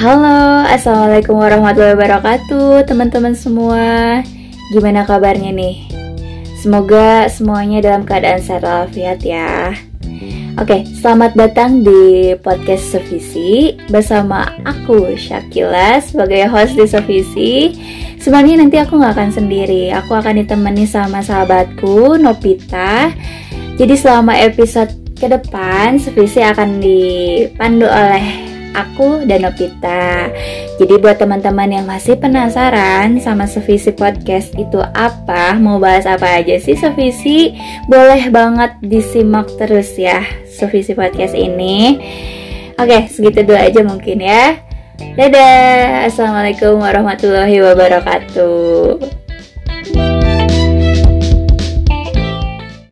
assalamualaikum warahmatullahi wabarakatuh, teman-teman semua. Gimana kabarnya nih? Semoga semuanya dalam keadaan sehat walafiat ya. Oke, selamat datang di podcast Sevisi bersama aku Syakila sebagai host di Sevisi. Sebenarnya nanti aku nggak akan sendiri, aku akan ditemani sama sahabatku Nopita. Jadi selama episode ke depan, Sevisi akan dipandu oleh aku dan Nopita. Jadi buat teman-teman yang masih penasaran sama Sevisi Podcast itu apa, mau bahas apa aja sih Sevisi, boleh banget disimak terus ya Sevisi Podcast ini. Oke, segitu dulu aja mungkin ya. Dadah, Assalamualaikum warahmatullahi wabarakatuh.